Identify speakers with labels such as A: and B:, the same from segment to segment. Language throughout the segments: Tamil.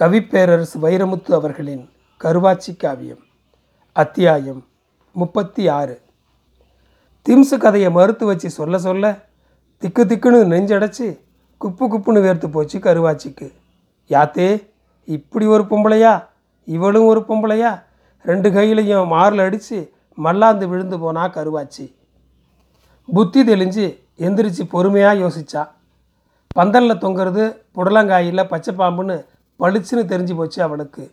A: கவிப்பேரரசு வைரமுத்து அவர்களின் கருவாச்சி காவியம் அத்தியாயம் முப்பத்தி ஆறு. திம்சு கதையை மறுத்து வச்சு சொல்ல சொல்ல திக்கு திக்குன்னு நெஞ்சடைச்சி குப்பு குப்புன்னு வேர்த்து போச்சு கருவாச்சிக்கு. யாத்தே இப்படி ஒரு பொம்பளையா? இவளும் ஒரு பொம்பளையா? ரெண்டு கையிலையும் மாரில் அடித்து மல்லாந்து விழுந்து போனா கருவாச்சி. புத்தி தெளிஞ்சு எந்திரிச்சு பொறுமையாக யோசிச்சா. பந்தலில் தொங்குறது புடலங்காயில் பச்சை பாம்புன்னு பளிச்சுன்னு தெரிஞ்சு போச்சு அவளுக்கு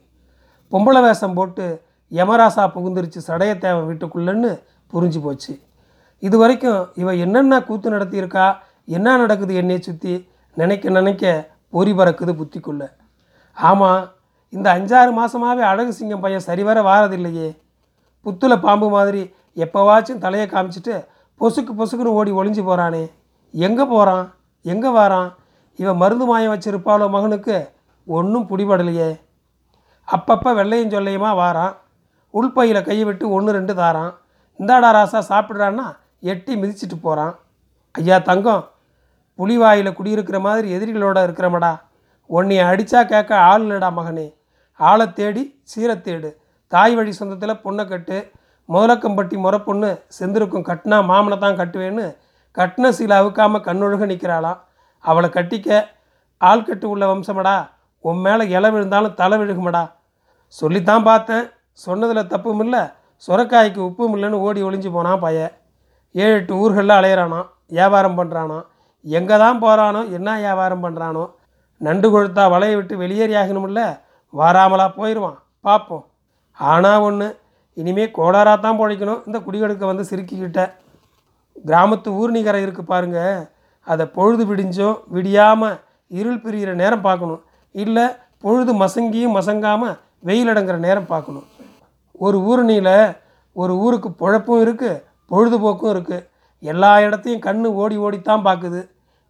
A: பொம்பளை வேஷம் போட்டு யமராசா புகுந்துருச்சு சடையத்தேவன் வீட்டுக்குள்ளேன்னு புரிஞ்சு போச்சு. இது வரைக்கும் இவ என்னென்ன கூத்து நடத்தியிருக்கா என்ன நடக்குது என்னையை சுற்றி நினைக்க நினைக்க பொறி பறக்குது புத்திக்குள்ள. ஆமாம் இந்த அஞ்சாறு மாதமாகவே அழகு சிங்கம் பையன் சரிவர வாரதில்லையே. புத்துல பாம்பு மாதிரி எப்போவாச்சும் தலையை காமிச்சிட்டு பொசுக்கு பொசுக்குன்னு ஓடி ஒளிஞ்சு போகிறானே எங்கே போகிறான் எங்கே வாரான்? இவன் மருந்து மாயம் வச்சிருப்பாளோ மகனுக்கு? ஒன்றும் பிடிபடலையே. அப்பப்போ வெள்ளையும் சொல்லையுமா வாரான். உள்பையில் கையை விட்டு ஒன்று ரெண்டு தாரான். இந்தாடா ராசா சாப்பிட்றான்னா எட்டி மிதிச்சிட்டு போகிறான் ஐயா தங்கம் புலிவாயில் குடியிருக்கிற மாதிரி எதிரிகளோட இருக்கிறமடா. உன்னை அடித்தா கேட்க ஆள் இல்லடா மகனே. ஆளை தேடி சீரை தேடு. தாய் வழி சொந்தத்தில் பொண்ணை கட்டு. முதலக்கம்பட்டி முறை பொண்ணு செந்திருக்கும் கட்டினா மாமனை தான் கட்டுவேன்னு கட்டின சீலை அவுக்காமல் கண்ணொழுக நிற்கிறாளாம் அவளை கட்டிக்க ஆள் கட்டு உள்ள வம்சமடா. உன் மேலே இலை விழுந்தாலும் தலை விழுகுமடா. சொல்லித்தான் பார்த்தேன். சொன்னதில் தப்பும் இல்லை சுரக்காய்க்கு உப்பும் இல்லைன்னு ஓடி ஒளிஞ்சு போனான் பையன் ஏழு எட்டு ஊர்களில் அலையிறானோ வியாபாரம் பண்ணுறானோ எங்கே தான் போகிறானோ என்ன வியாபாரம் பண்ணுறானோ நண்டு கொழுத்தா வலையை விட்டு வெளியேறி ஆகணும்ல வாராமலா போயிடுவான் பார்ப்போம். ஆனால் ஒன்று இனிமேல் கோளாராக தான் பொழைக்கணும். இந்த குடிகெடுக்க வந்து சிரிக்கிக்கிட்ட. கிராமத்து ஊர்னிகரை இருக்குது பாருங்க. அதை பொழுது விடிஞ்சும் விடியாமல் இருள் பிரிகிற நேரம் பார்க்கணும். இல்லை பொழுது மசங்கியும் மசங்காமல் வெயில் அடங்குற நேரம் பார்க்கணும். ஒரு ஊரணியில் ஒரு ஊருக்கு பொழப்பும் இருக்குது பொழுதுபோக்கும் இருக்குது எல்லா இடத்தையும் கண் ஓடி ஓடித்தான் பார்க்குது.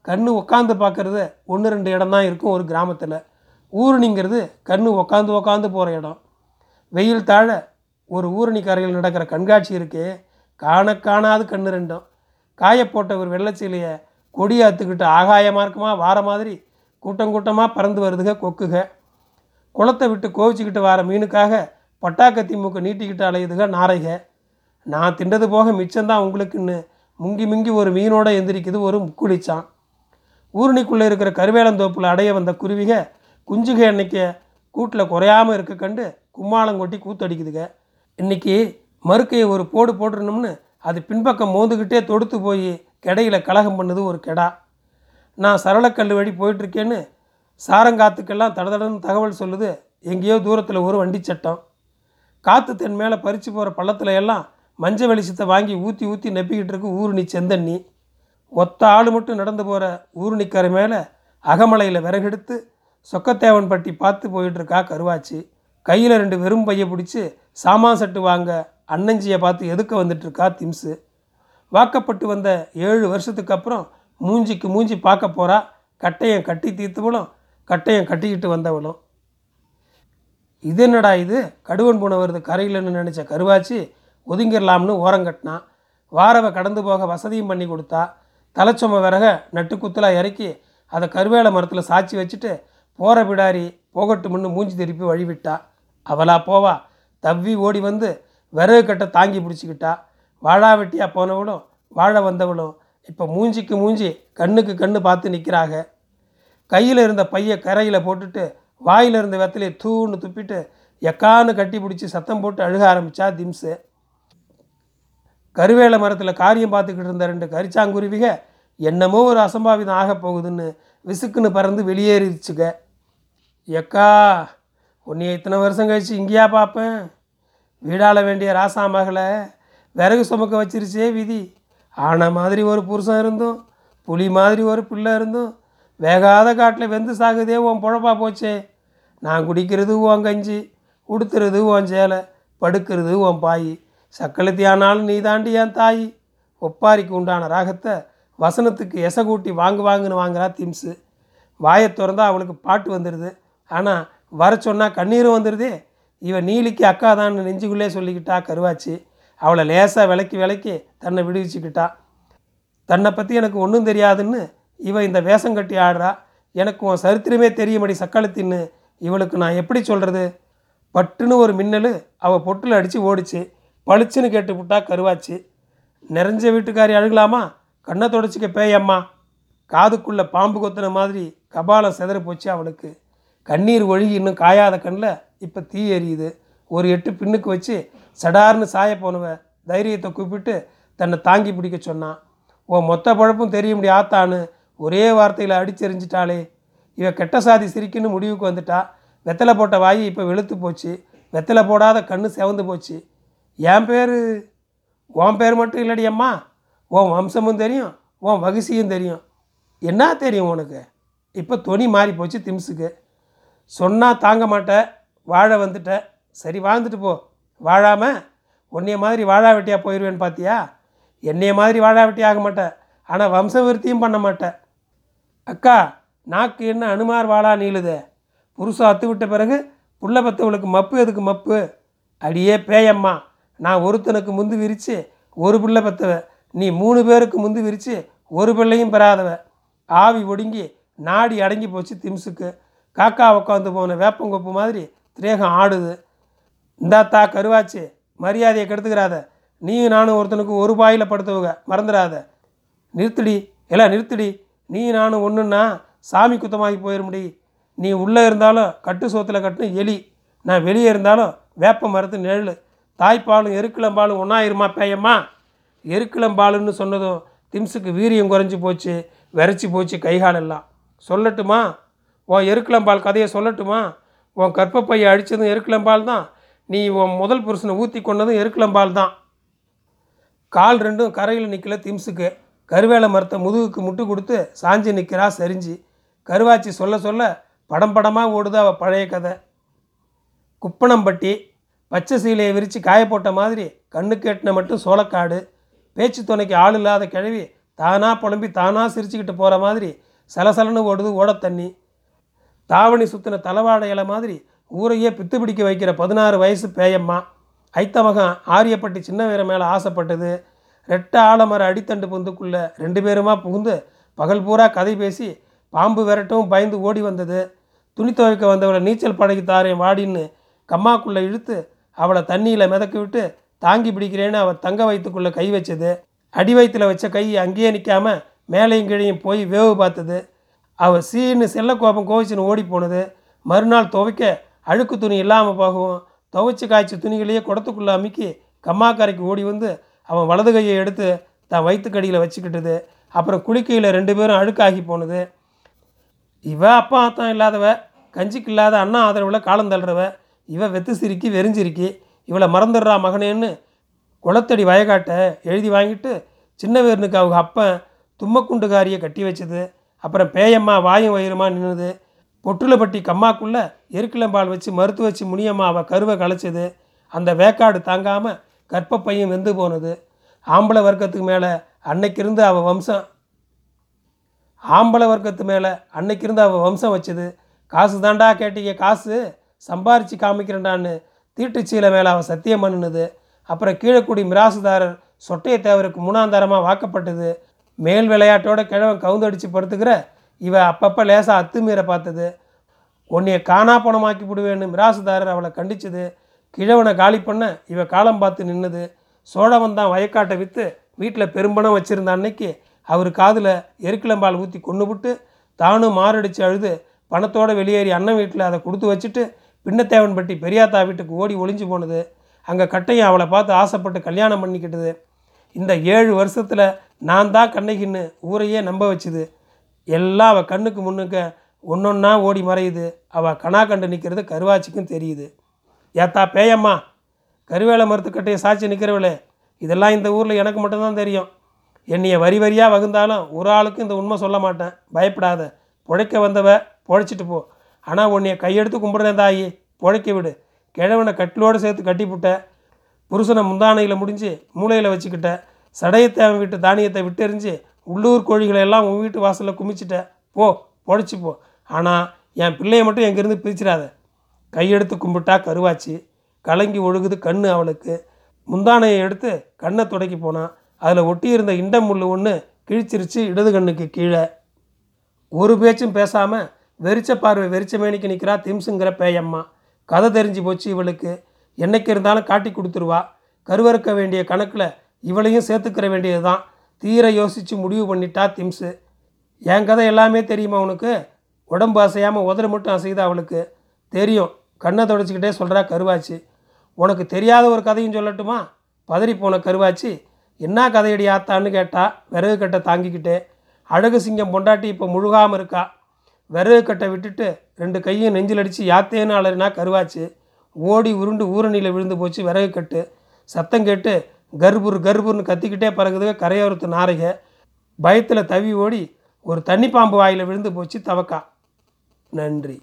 A: கண் உட்காந்து பார்க்குறது ஒன்று ரெண்டு இடம் தான் இருக்கும் ஒரு கிராமத்தில். ஊரணிங்கிறது கண் உட்காந்து உட்காந்து போகிற இடம். வெயில் தாழ ஒரு ஊரணி கரையில் நடக்கிற கண்காட்சி இருக்குது காண காணாது கண்ணு ரெண்டும். காயப்போட்ட ஒரு வெள்ளச்சீலையை கொடியாத்துக்கிட்டு ஆகாய மார்க்கமாக வார மாதிரி கூட்டம் கூட்டமாக பறந்து வருதுக கொக்குக. குளத்தை விட்டு கோவிச்சுக்கிட்டு வர மீனுக்காக பட்டாக்கத்தி மூக்க நீட்டிக்கிட்டு அலையுதுக நாரைக. நான் திண்டது போக மிச்சம்தான் உங்களுக்குன்னு முங்கி முங்கி ஒரு மீனோட எந்திரிக்குது ஒரு முக்குளிச்சான். ஊரணிக்குள்ளே இருக்கிற கருவேலந்தோப்பில் அடைய வந்த குருவிக குஞ்சுக அன்னைக்கு கூட்டில் குறையாமல் இருக்க கண்டு கும்மாளம் கொட்டி கூத்தடிக்குதுங்க இன்னைக்கு மறுக்கையை ஒரு போடு போட்டுருணும்னு அது பின்பக்கம் மோந்துக்கிட்டே தொடுத்து போய் கெடையில கலகம் பண்ணுது ஒரு கெடா. நான் சரளக்கல் வழி போயிட்டுருக்கேன்னு சாரங்காத்துக்கெல்லாம் தடதடன்னு தகவல் சொல்லுது எங்கேயோ தூரத்தில் ஒரு வண்டி சட்டம். காற்று தென் மேலே பறித்து போகிற பள்ளத்தில் எல்லாம் மஞ்சள் வெளிச்சத்தை வாங்கி ஊற்றி ஊற்றி நப்பிக்கிட்டு இருக்கு ஊருணி செந்தண்ணி. ஒத்த ஆள் மட்டும் நடந்து போகிற ஊருணிக்கரை மேலே அகமலையில் விறகெடுத்து சொக்கத்தேவன் பட்டி பார்த்து போயிட்டுருக்கா கருவாச்சி. கையில் ரெண்டு வெறும் பையை பிடிச்சி சாமான் சட்டு வாங்க அன்னஞ்சியை பார்த்து எதுக்க வந்துட்டுருக்கா திம்ஸு வாக்கப்பட்டு வந்த ஏழு வருஷத்துக்கு அப்புறம் மூஞ்சிக்கு மூஞ்சி பார்க்க போகிறா கட்டையன் கட்டி தீர்த்தவளும் கட்டையும் கட்டிக்கிட்டு வந்தவளும். இது என்னடா இது? கடுவன் பூனை வருது கரையிலன்னு நினச்ச கருவாச்சி ஒதுங்கிடலாம்னு ஓரம் கட்டினான் வாரவை கடந்து போக வசதியும் பண்ணி கொடுத்தா. தலைச்சொம விறக நட்டு குத்தலாக இறக்கி அதை கருவேல மரத்தில் சாச்சி வச்சுட்டு போகிற பிடாரி போகட்டும்னு மூஞ்சி திருப்பி வழிவிட்டா. அவளா போவா. தவ்வி ஓடி வந்து விறகு கட்டை தாங்கி பிடிச்சிக்கிட்டா. வாழா வெட்டியாக போனவளும் வாழ வந்தவளும் இப்போ மூஞ்சிக்கு மூஞ்சி கண்ணுக்கு கண்ணு பார்த்து நிற்கிறாங்க கையில் இருந்த பைய கரையில் போட்டுட்டு வாயில் இருந்த வெத்தலையை தூன்னு துப்பிட்டு எக்கான்னு கட்டி பிடிச்சி சத்தம் போட்டு அழுக ஆரம்பித்தா திம்ஸு கருவேல மரத்தில் காரியம் பார்த்துக்கிட்டு இருந்த ரெண்டு கரிச்சாங்குருவிக என்னமோ ஒரு அசம்பாவிதம் ஆக போகுதுன்னு விசுக்குன்னு பறந்து வெளியேறிச்சுங்க எக்கா உன்னைய இத்தனை வருஷம் கழிச்சு இங்கேயா பார்ப்பேன்? வீடாள வேண்டிய ராசா மகளை விறகு சுமக்க வச்சிருச்சே விதி. ஆனை மாதிரி ஒரு புருஷன் இருந்தும் புலி மாதிரி ஒரு பிள்ளை இருந்தும் வேகாத காட்டில் வெந்து சாகுதே உன் பொழப்பா போச்சே. நான் குடிக்கிறது உன் கஞ்சி உடுத்துறது உன் சேலை படுக்கிறது உன் பாய். சக்களத்தி ஆனாலும் நீ தாண்டி என் தாய். ஒப்பாரிக்கு உண்டான ராகத்தை வசனத்துக்கு எசை கூட்டி வாங்கு வாங்குன்னு வாங்குறா திம்ஸு வாயை திறந்தா அவளுக்கு பாட்டு வந்துடுது ஆனால் வர சொன்னால் கண்ணீரும் வந்துடுதே இவன் நீலிக்கு அக்கா தான் நெஞ்சுக்குள்ளே சொல்லிக்கிட்டா கருவாச்சு. அவளை லேசாக விலக்கி விலக்கி தன்னை விடுவிச்சுக்கிட்டா. தன்னை பற்றி எனக்கு ஒன்றும் தெரியாதுன்னு இவன் இந்த வேஷம் கட்டி ஆடுறா. எனக்கு உன் சரித்திரமே தெரியும்படி சக்களத்தின்னு இவளுக்கு நான் எப்படி சொல்கிறது பட்டுன்னு ஒரு மின்னல் அவள் பொட்டில் அடித்து ஓடிச்சு. பளிச்சுன்னு கேட்டு விட்டா கருவாச்சு. நிறைஞ்ச வீட்டுக்காரி அழுகலாமா? கண்ணை தொடச்சிக்க பேயம்மா. காதுக்குள்ளே பாம்பு கொத்துன மாதிரி கபாலம் செதற போச்சு அவளுக்கு. கண்ணீர் ஒழுகி இன்னும் காயாத கண்ணில் இப்போ தீ எரியுது. ஒரு எட்டு பின்னுக்கு வச்சு சடார்னு சாய போனவன் தைரியத்தை கூப்பிட்டு தன்னை தாங்கி பிடிக்க சொன்னான் உன் மொத்த பழப்பும் தெரிய முடியும் ஆத்தான்னு ஒரே வார்த்தையில் அடிச்செறிஞ்சிட்டாளே. இவ கெட்ட சாதி சிரிக்குன்னு முடிவுக்கு வந்துட்டா வெத்தலை போட்ட வாய் இப்போ வெளுத்து போச்சு வெத்தலை போடாத கண்ணு செவந்து போச்சு. என் பேர்? உன் பேர் மட்டும் இல்லடி அம்மா. உன் வம்சமும் தெரியும் உன் வகுசியும் தெரியும். என்ன தெரியும் உனக்கு? இப்போ துணி மாறி போச்சு திம்ஸுக்கு. சொன்னால் தாங்க மாட்ட வாழ வந்துட்ட. சரி வாழ்ந்துட்டு போ. வாழாமல் உன்னைய மாதிரி வாழாவட்டியாக போயிடுவேன்னு பார்த்தியா என்னைய மாதிரி வாழாவெட்டி ஆக மாட்டேன் ஆனால் வம்சவிருத்தியும் பண்ண மாட்டேன் அக்கா நாக்கு என்ன அனுமார் வாழா நீளுதே? புருஷன் அத்து விட்ட பிறகு புள்ள பத்தவளுக்கு மப்பு எதுக்கு மப்பு? அடியே பேயம்மா. நான் ஒருத்தனுக்கு முந்து விரித்து ஒரு பிள்ளை பத்தவ. நீ மூணு பேருக்கு முந்து விரித்து ஒரு பிள்ளையும் பெறாதவ. ஆவி ஒடுங்கி நாடி அடங்கி போச்சு திம்ஸுக்கு காக்கா உட்காந்து போன வேப்பங்கொப்பு மாதிரி திரேகம் ஆடுது. இந்தாத்தா கருவாச்சு. மரியாதையை கெடுத்துக்கிறாத. நீயும் நானும் ஒருத்தனுக்கு ஒரு பாயில் படுத்தவங்க. மறந்துடாத. நிறுத்துடி. எல்லாம் நிறுத்துடி. நீ நானும் ஒன்றுன்னா சாமி குத்தமாகி போயிட முடி நீ உள்ளே இருந்தாலும் கட்டு சோத்தில் கட்டுன எலி. நான் வெளியே இருந்தாலும் வேப்ப மரத்து நிழல். தாய்ப்பாலும் எருக்கிளம்பாலும் ஒன்றாயிருமா பேயம்மா? எருக்கிளம்பாலுன்னு சொன்னதும் திம்ஸுக்கு வீரியம் குறைஞ்சி போச்சு விரைச்சி போச்சு கைகாலெல்லாம் சொல்லட்டுமா? உன் எருக்கிளம்பால் கதையை சொல்லட்டுமா? உன் கற்பப்பையை அடித்ததும் எருக்கிளம்பால் தான் நீ உன் முதல் புருஷனை ஊற்றி கொண்டதும் எருக்கிளம்பால் தான். கால் ரெண்டும் கரையில் நிற்கல திம்ஸுக்கு கருவேல மரத்தை முதுகுக்கு முட்டு கொடுத்து சாஞ்சி நிற்கிறா சரிஞ்சு. கருவாச்சி சொல்ல சொல்ல படம் படமாக ஓடுது அவள் பழைய கதை. குப்பனம்பட்டி பச்சை சீலையை விரித்து காய போட்ட மாதிரி கண்ணுக்கு எட்டின மட்டும் சோளக்காடு. பேச்சு துணைக்கு ஆள் இல்லாத கிழவி தானாக புலம்பி தானாக சிரிச்சுக்கிட்டு போகிற மாதிரி சலசலன்னு ஓடுது ஓட தண்ணி தாவணி சுற்றின தலவாழை இலை மாதிரி ஊரையே பித்து பிடிக்க வைக்கிற பதினாறு வயசு பேயம்மா. ஐத்தமகன் ஆரியப்பட்டி சின்ன வீர மேலே ஆசைப்பட்டது. ரெட்டை ஆலமர அடித்தண்டு பொந்துக்குள்ளே ரெண்டு பேருமா புகுந்து பகல் பூரா கதை பேசி பாம்பு விரட்டவும் பயந்து ஓடி வந்தது. துணி துவைக்க வந்தவளை நீச்சல் பழகி தாரேன் வாடின்னு கம்மாக்குள்ளே இழுத்து அவளை தண்ணியில் மிதக்க விட்டு தாங்கி பிடிக்கிறேன்னு அவள் தங்க வயிற்றுக்குள்ளே கை வச்சது. அடி வயிற்றுல வச்ச கை அங்கேயே நிற்காமல் மேலையும் கீழையும் போய் வேவு பார்த்தது. அவள் சீன்னு செல்ல கோபம் கோவிச்சுன்னு ஓடி போனது. மறுநாள் துவைக்க அழுக்கு துணி இல்லாமல் போகவும் துவைச்சி காய்ச்சி துணிகளையே குடத்துக்குள்ளே அமுக்கி கம்மாக்கரைக்கு ஓடி வந்து அவன் வலது கையை எடுத்து தான் வயிற்றுக்கடியில் வச்சுக்கிட்டது. அப்புறம் குளிக்கையில் ரெண்டு பேரும் அழுக்காகி போனது. இவ அப்பா அத்தான் இல்லாதவ கஞ்சிக்கு இல்லாத அண்ணா ஆதரவில் காலம் தள்ளுறவ இவ வெத்து சிரிக்கி வெறிஞ்சிருக்கி இவளை மறந்துடுறா மகனேன்னு குளத்தடி வயக்காட்டை எழுதி வாங்கிட்டு சின்ன வீரனுக்கு அவங்க அப்பன் தும்மக்குண்டுகாரியை கட்டி வச்சது. அப்புறம் பேயம்மா வாயும் வயிறுமா நின்றுது பொட்டுலப்பட்டி கம்மாக்குள்ளே எருக்கிளம்பால் வச்சு மறுத்து வச்சு முனியம்மாவை அவள் கருவை களைச்சது. அந்த வேக்காடு தாங்காமல் கற்பப்பையும் வெந்து போனது. ஆம்பளை வர்க்கத்துக்கு மேலே அன்னைக்கிருந்து அவள் வம்சம். ஆம்பளை வர்க்கத்து மேலே அன்னைக்கு இருந்து அவள் வம்சம் வச்சது. காசு தாண்டா கேட்டீங்க காசு? சம்பாரித்து காமிக்கிறேன்டான்னு தீட்டுச்சீலை மேலே அவள் சத்தியம் பண்ணினது. அப்புறம் கீழக்குடி மிராசுதாரர் சொட்டைய தேவருக்கு மூணாந்தாரமாக வாக்கப்பட்டது. மேல் விளையாட்டோட கிழவன் கவுந்தடிச்சு படுத்துக்கிற இவன் அப்பப்போ லேசாக அத்துமீற பார்த்தது. உன்னைய காணா பணமாக்கி விடுவேன்னு மிராசுதாரர் அவளை கண்டிச்சது. கிழவனை காலி பண்ண இவ காலம் பார்த்து நின்னது. சோழவன் தான் வயக்காட்டை விற்று வீட்டில் பெரும்பணம் வச்சுருந்த அன்னைக்கு அவர் காதில் எருக்கிளம்பால் ஊற்றி கொண்டு விட்டு தானும் மாரடிச்சு அழுது பணத்தோடு வெளியேறி அண்ணன் வீட்டில் அதை கொடுத்து வச்சுட்டு பின்னத்தேவன்பட்டி பெரியாத்தா வீட்டுக்கு ஓடி ஒளிஞ்சு போனது. அங்கே கட்டையும் அவளை பார்த்து ஆசைப்பட்டு கல்யாணம் பண்ணிக்கிட்டது. இந்த ஏழு வருஷத்தில் நான் தான் கண்ணகின்னு ஊரையே நம்ப வச்சுது. எல்லாம் அவள் கண்ணுக்கு முன்னுக்க ஒன்றொன்னா ஓடி மறையுது. அவள் கணா கண்டு நிற்கிறது கருவாச்சிக்கும் தெரியுது. ஏத்தா பேயம்மா கருவேலை மரத்துக்கட்டையை சாட்சி நிற்கிறவளே இதெல்லாம் இந்த ஊரில் எனக்கு மட்டும்தான் தெரியும். என்னைய வரி வரியாக வகுந்தாலும் ஒரு ஆளுக்கும் இந்த உண்மை சொல்ல மாட்டேன். பயப்படாத. புழைக்க வந்தவ புழைச்சிட்டு போ. ஆனால் உன்னைய கையெடுத்து கும்பிடுறேன் தாயி. புழைக்க விடு. கிழவனை கட்டிலோடு சேர்த்து கட்டிப்புட்ட. புருஷனை முந்தானையில் முடிஞ்சு மூளையில் வச்சுக்கிட்ட. சடையத்தேவன் வீட்டு தானியத்தை விட்டெறிஞ்சு உள்ளூர் கோழிகளை எல்லாம் உன் வீட்டு வாசலில் குமிச்சிட்ட. போ பொழைச்சி போ. ஆனால் என் பிள்ளையை மட்டும் எங்கேருந்து பிரிச்சிடாத? கையெடுத்து கும்பிட்டா கருவாச்சு. கலங்கி ஒழுகுது கண்ணு அவளுக்கு. முந்தானையை எடுத்து கண்ணை துடைக்கி போனான் அதில் ஒட்டியிருந்த இண்டம் முள்ளு ஒன்று கிழிச்சிருச்சு இடது கண்ணுக்கு கீழே. ஒரு பேச்சும் பேசாமல் வெறிச்ச பார்வை வெறிச்ச மேனிக்கு நிற்கிறா திம்ஸுங்கிற பேயம்மா. கதை தெரிஞ்சு போச்சு இவளுக்கு. என்னைக்கு இருந்தாலும் காட்டி கொடுத்துருவா. கருவறுக்க வேண்டிய கணக்கில் இவளையும் சேர்த்துக்கிற வேண்டியது தான் தீர யோசித்து முடிவு பண்ணிட்டா திம்ஸு என் கதை எல்லாமே தெரியுமா உனக்கு? உடம்பு அசையாமல் உதறு மட்டும் அசையுது அவளுக்கு? தெரியும். கண்ணை தொடச்சிக்கிட்டே சொல்கிறா கருவாச்சி. உனக்கு தெரியாத ஒரு கதையும் சொல்லட்டுமா? பதறி போன கருவாச்சி. என்ன கதையடி ஆத்தான்னு கேட்டா விறகு கட்டை தாங்கிக்கிட்டே அழகு சிங்கம் பொண்டாட்டி இப்போ முழுகாமல் இருக்கா? விறகு கட்டை விட்டுட்டு ரெண்டு கையும் நெஞ்சில் அடித்து யாத்தேன்னு அலறினா கருவாச்சு. ஓடி உருண்டு ஊரணியில் விழுந்து போச்சு விறகு கட்டு. சத்தம் கேட்டு கர்புர் கர்புர்னு கத்திக்கிட்டே பறகுதுக கரையோரத்து நாரைக. பயத்தில் தவி ஓடி ஒரு தண்ணி பாம்பு வாயில் விழுந்து போச்சு தவக்கா. நன்றி.